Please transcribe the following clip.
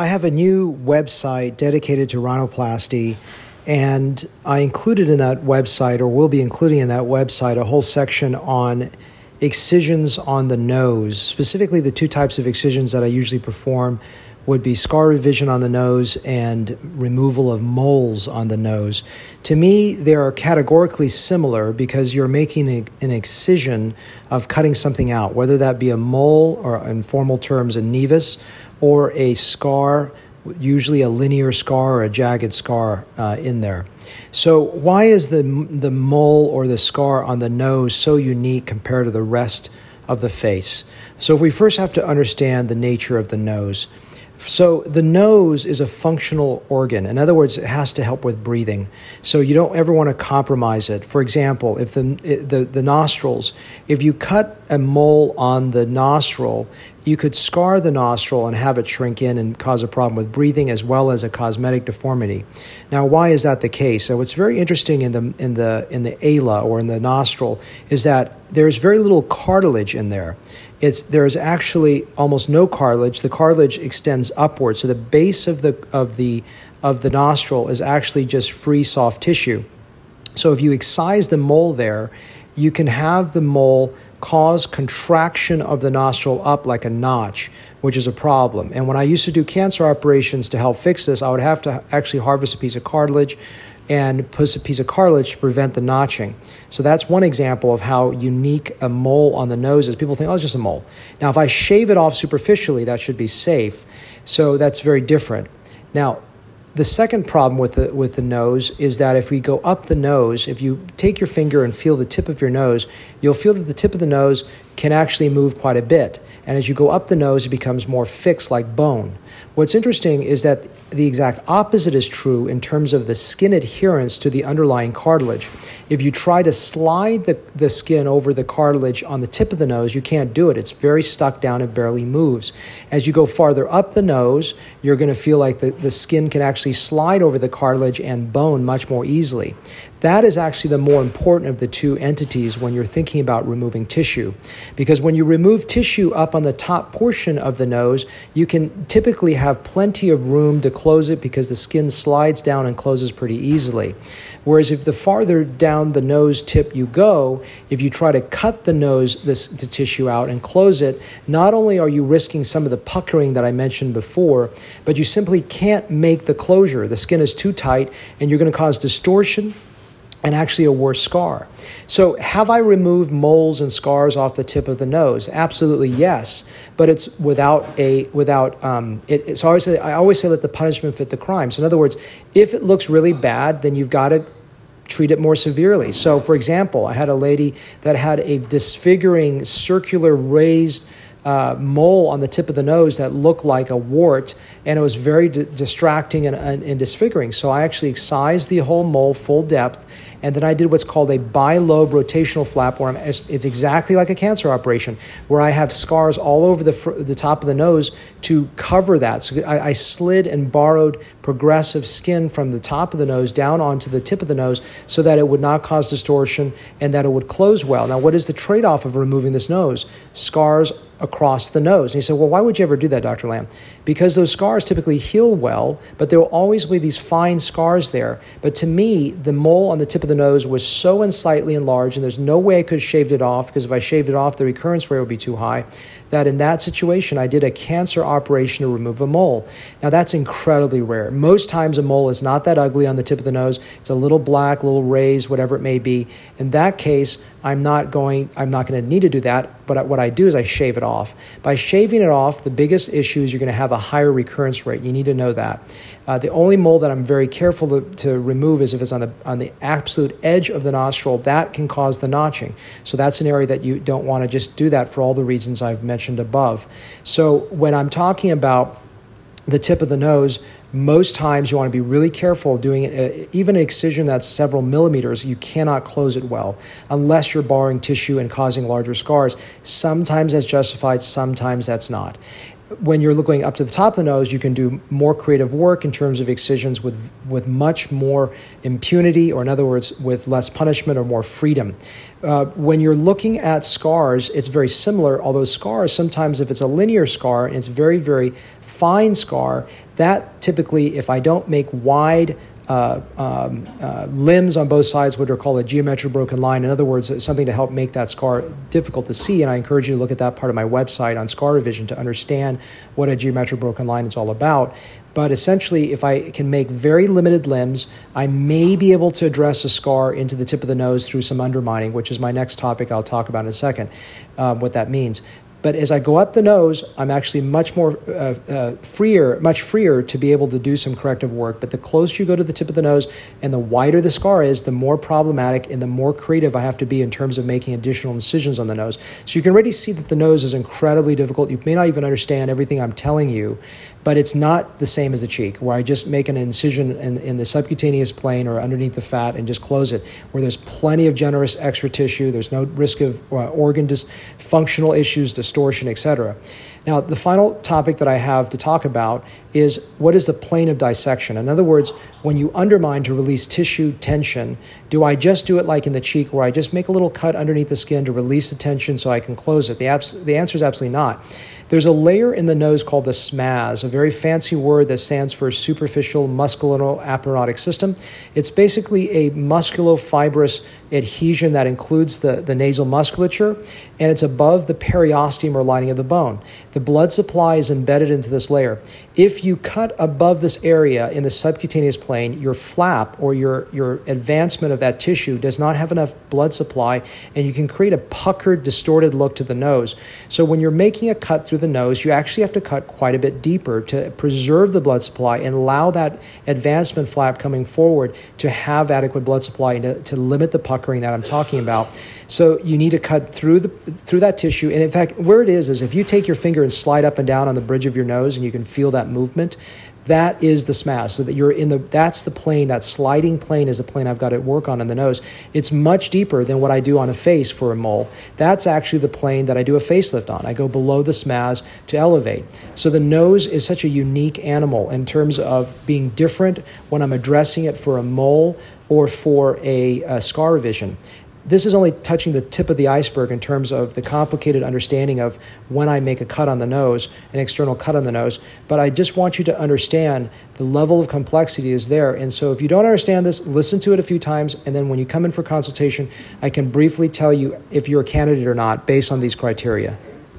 I have a new website dedicated to rhinoplasty, and I included in that website, or will be including in that website, a whole section on excisions on the nose. Specifically, the two types of excisions that I usually perform would be scar revision on the nose and removal of moles on the nose. To me, they are categorically similar because you're making a, an excision of cutting something out, whether that be a mole or, in formal terms, a nevus, or a scar, usually a linear scar or a jagged scar uh, in there. So, why is the, the mole or the scar on the nose so unique compared to the rest of the face? So, we first have to understand the nature of the nose. So the nose is a functional organ. In other words, it has to help with breathing. So you don't ever want to compromise it. For example, if the the, the nostrils, if you cut a mole on the nostril, you could scar the nostril and have it shrink in and cause a problem with breathing as well as a cosmetic deformity. Now, why is that the case? So what's very interesting in the in the in the ala or in the nostril is that there's very little cartilage in there it's there is actually almost no cartilage. The cartilage extends upward, so the base of the of the of the nostril is actually just free soft tissue. So if you excise the mole there, you can have the mole cause contraction of the nostril up like a notch, which is a problem. And when I used to do cancer operations to help fix this, I would have to actually harvest a piece of cartilage and put a piece of cartilage to prevent the notching. So that's one example of how unique a mole on the nose is. People think, oh, it's just a mole. Now, if I shave it off superficially, that should be safe. So that's very different. Now, the second problem with the with the nose is that if we go up the nose, if you take your finger and feel the tip of your nose, you'll feel that the tip of the nose can actually move quite a bit. And as you go up the nose, it becomes more fixed like bone. What's interesting is that the exact opposite is true in terms of the skin adherence to the underlying cartilage. If you try to slide the, the skin over the cartilage on the tip of the nose, you can't do it. It's very stuck down, it barely moves. As you go farther up the nose, you're going to feel like the, the skin can actually slide over the cartilage and bone much more easily. That is actually the more important of the two entities when you're thinking about removing tissue. Because when you remove tissue up on the top portion of the nose, you can typically have plenty of room to close it because the skin slides down and closes pretty easily. Whereas if the farther down the nose tip you go, if you try to cut the nose, this, the tissue out and close it, not only are you risking some of the puckering that I mentioned before, but you simply can't make the closure. The skin is too tight and you're going to cause distortion and actually a worse scar. So, have I removed moles and scars off the tip of the nose? Absolutely yes, but it's without a without. Um, it, it's always I always say let the punishment fit the crime. So, in other words, if it looks really bad, then you've got to treat it more severely. So, for example, I had a lady that had a disfiguring circular raised uh, mole on the tip of the nose that looked like a wart, and it was very d- distracting and, and, and, disfiguring. So I actually excised the whole mole full depth, and then I did what's called a bilobe rotational flap, where I'm, it's, it's exactly like a cancer operation, where I have scars all over the, fr- the top of the nose to cover that. So I, I slid and borrowed progressive skin from the top of the nose down onto the tip of the nose so that it would not cause distortion and that it would close well. Now, what is the trade off of removing this nose? Scars across the nose. And he said, Well, why would you ever do that, Dr. Lam? Because those scars typically heal well, but there will always be these fine scars there. But to me, the mole on the tip of nose was so unsightly and large, and there's no way I could have shaved it off because if I shaved it off, the recurrence rate would be too high. That in that situation, I did a cancer operation to remove a mole. Now, that's incredibly rare. Most times, a mole is not that ugly on the tip of the nose. It's a little black, little raised, whatever it may be. In that case, I'm not going. I'm not going to need to do that. But what I do is I shave it off. By shaving it off, the biggest issue is you're going to have a higher recurrence rate. You need to know that. Uh, the only mole that I'm very careful to, to remove is if it's on the on the absolute edge of the nostril. That can cause the notching. So that's an area that you don't want to just do that for all the reasons I've mentioned above. So when I'm talking about the tip of the nose, most times you want to be really careful doing it. Uh, even an excision that's several millimeters, you cannot close it well unless you're borrowing tissue and causing larger scars. Sometimes that's justified, sometimes that's not. When you're looking up to the top of the nose, you can do more creative work in terms of excisions with, with much more impunity, or in other words, with less punishment or more freedom. Uh, when you're looking at scars, it's very similar, although scars, sometimes if it's a linear scar and it's very, very fine scar, that typically, if I don't make wide uh, um, uh, limbs on both sides, what are called a geometric broken line. In other words, something to help make that scar difficult to see. And I encourage you to look at that part of my website on scar revision to understand what a geometric broken line is all about. But essentially, if I can make very limited limbs, I may be able to address a scar into the tip of the nose through some undermining, which is my next topic I'll talk about in a second, uh, what that means. But as I go up the nose, I'm actually much more uh, uh, freer, much freer to be able to do some corrective work. But the closer you go to the tip of the nose and the wider the scar is, the more problematic and the more creative I have to be in terms of making additional incisions on the nose. So you can already see that the nose is incredibly difficult. You may not even understand everything I'm telling you, but it's not the same as the cheek, where I just make an incision in, in the subcutaneous plane or underneath the fat and just close it, where there's plenty of generous extra tissue, there's no risk of uh, organ dysfunctional issues, distortion, etc. Now, the final topic that I have to talk about is what is the plane of dissection? In other words, when you undermine to release tissue tension, do I just do it like in the cheek where I just make a little cut underneath the skin to release the tension so I can close it? The, abs- the answer is absolutely not. There's a layer in the nose called the SMAS, a very fancy word that stands for superficial musculoaponeurotic system. It's basically a musculofibrous adhesion that includes the, the nasal musculature, and it's above the periosteum or lining of the bone. The blood supply is embedded into this layer. If you cut above this area in the subcutaneous plane, your flap or your, your advancement of that tissue does not have enough blood supply, and you can create a puckered, distorted look to the nose. So, when you're making a cut through the nose, you actually have to cut quite a bit deeper to preserve the blood supply and allow that advancement flap coming forward to have adequate blood supply to, to limit the puckering that I'm talking about. So you need to cut through the through that tissue. And in fact, where it is is if you take your finger and slide up and down on the bridge of your nose, and you can feel that movement. That is the SMAS. So that you're in the that's the plane. That sliding plane is a plane I've got to work on in the nose. It's much deeper than what I do on a face for a mole. That's actually the plane that I do a facelift on. I go below the SMAS to elevate. So the nose is such a unique animal in terms of being different when I'm addressing it for a mole or for a, a scar revision this is only touching the tip of the iceberg in terms of the complicated understanding of when I make a cut on the nose, an external cut on the nose. But I just want you to understand the level of complexity is there. And so if you don't understand this, listen to it a few times. And then when you come in for consultation, I can briefly tell you if you're a candidate or not based on these criteria.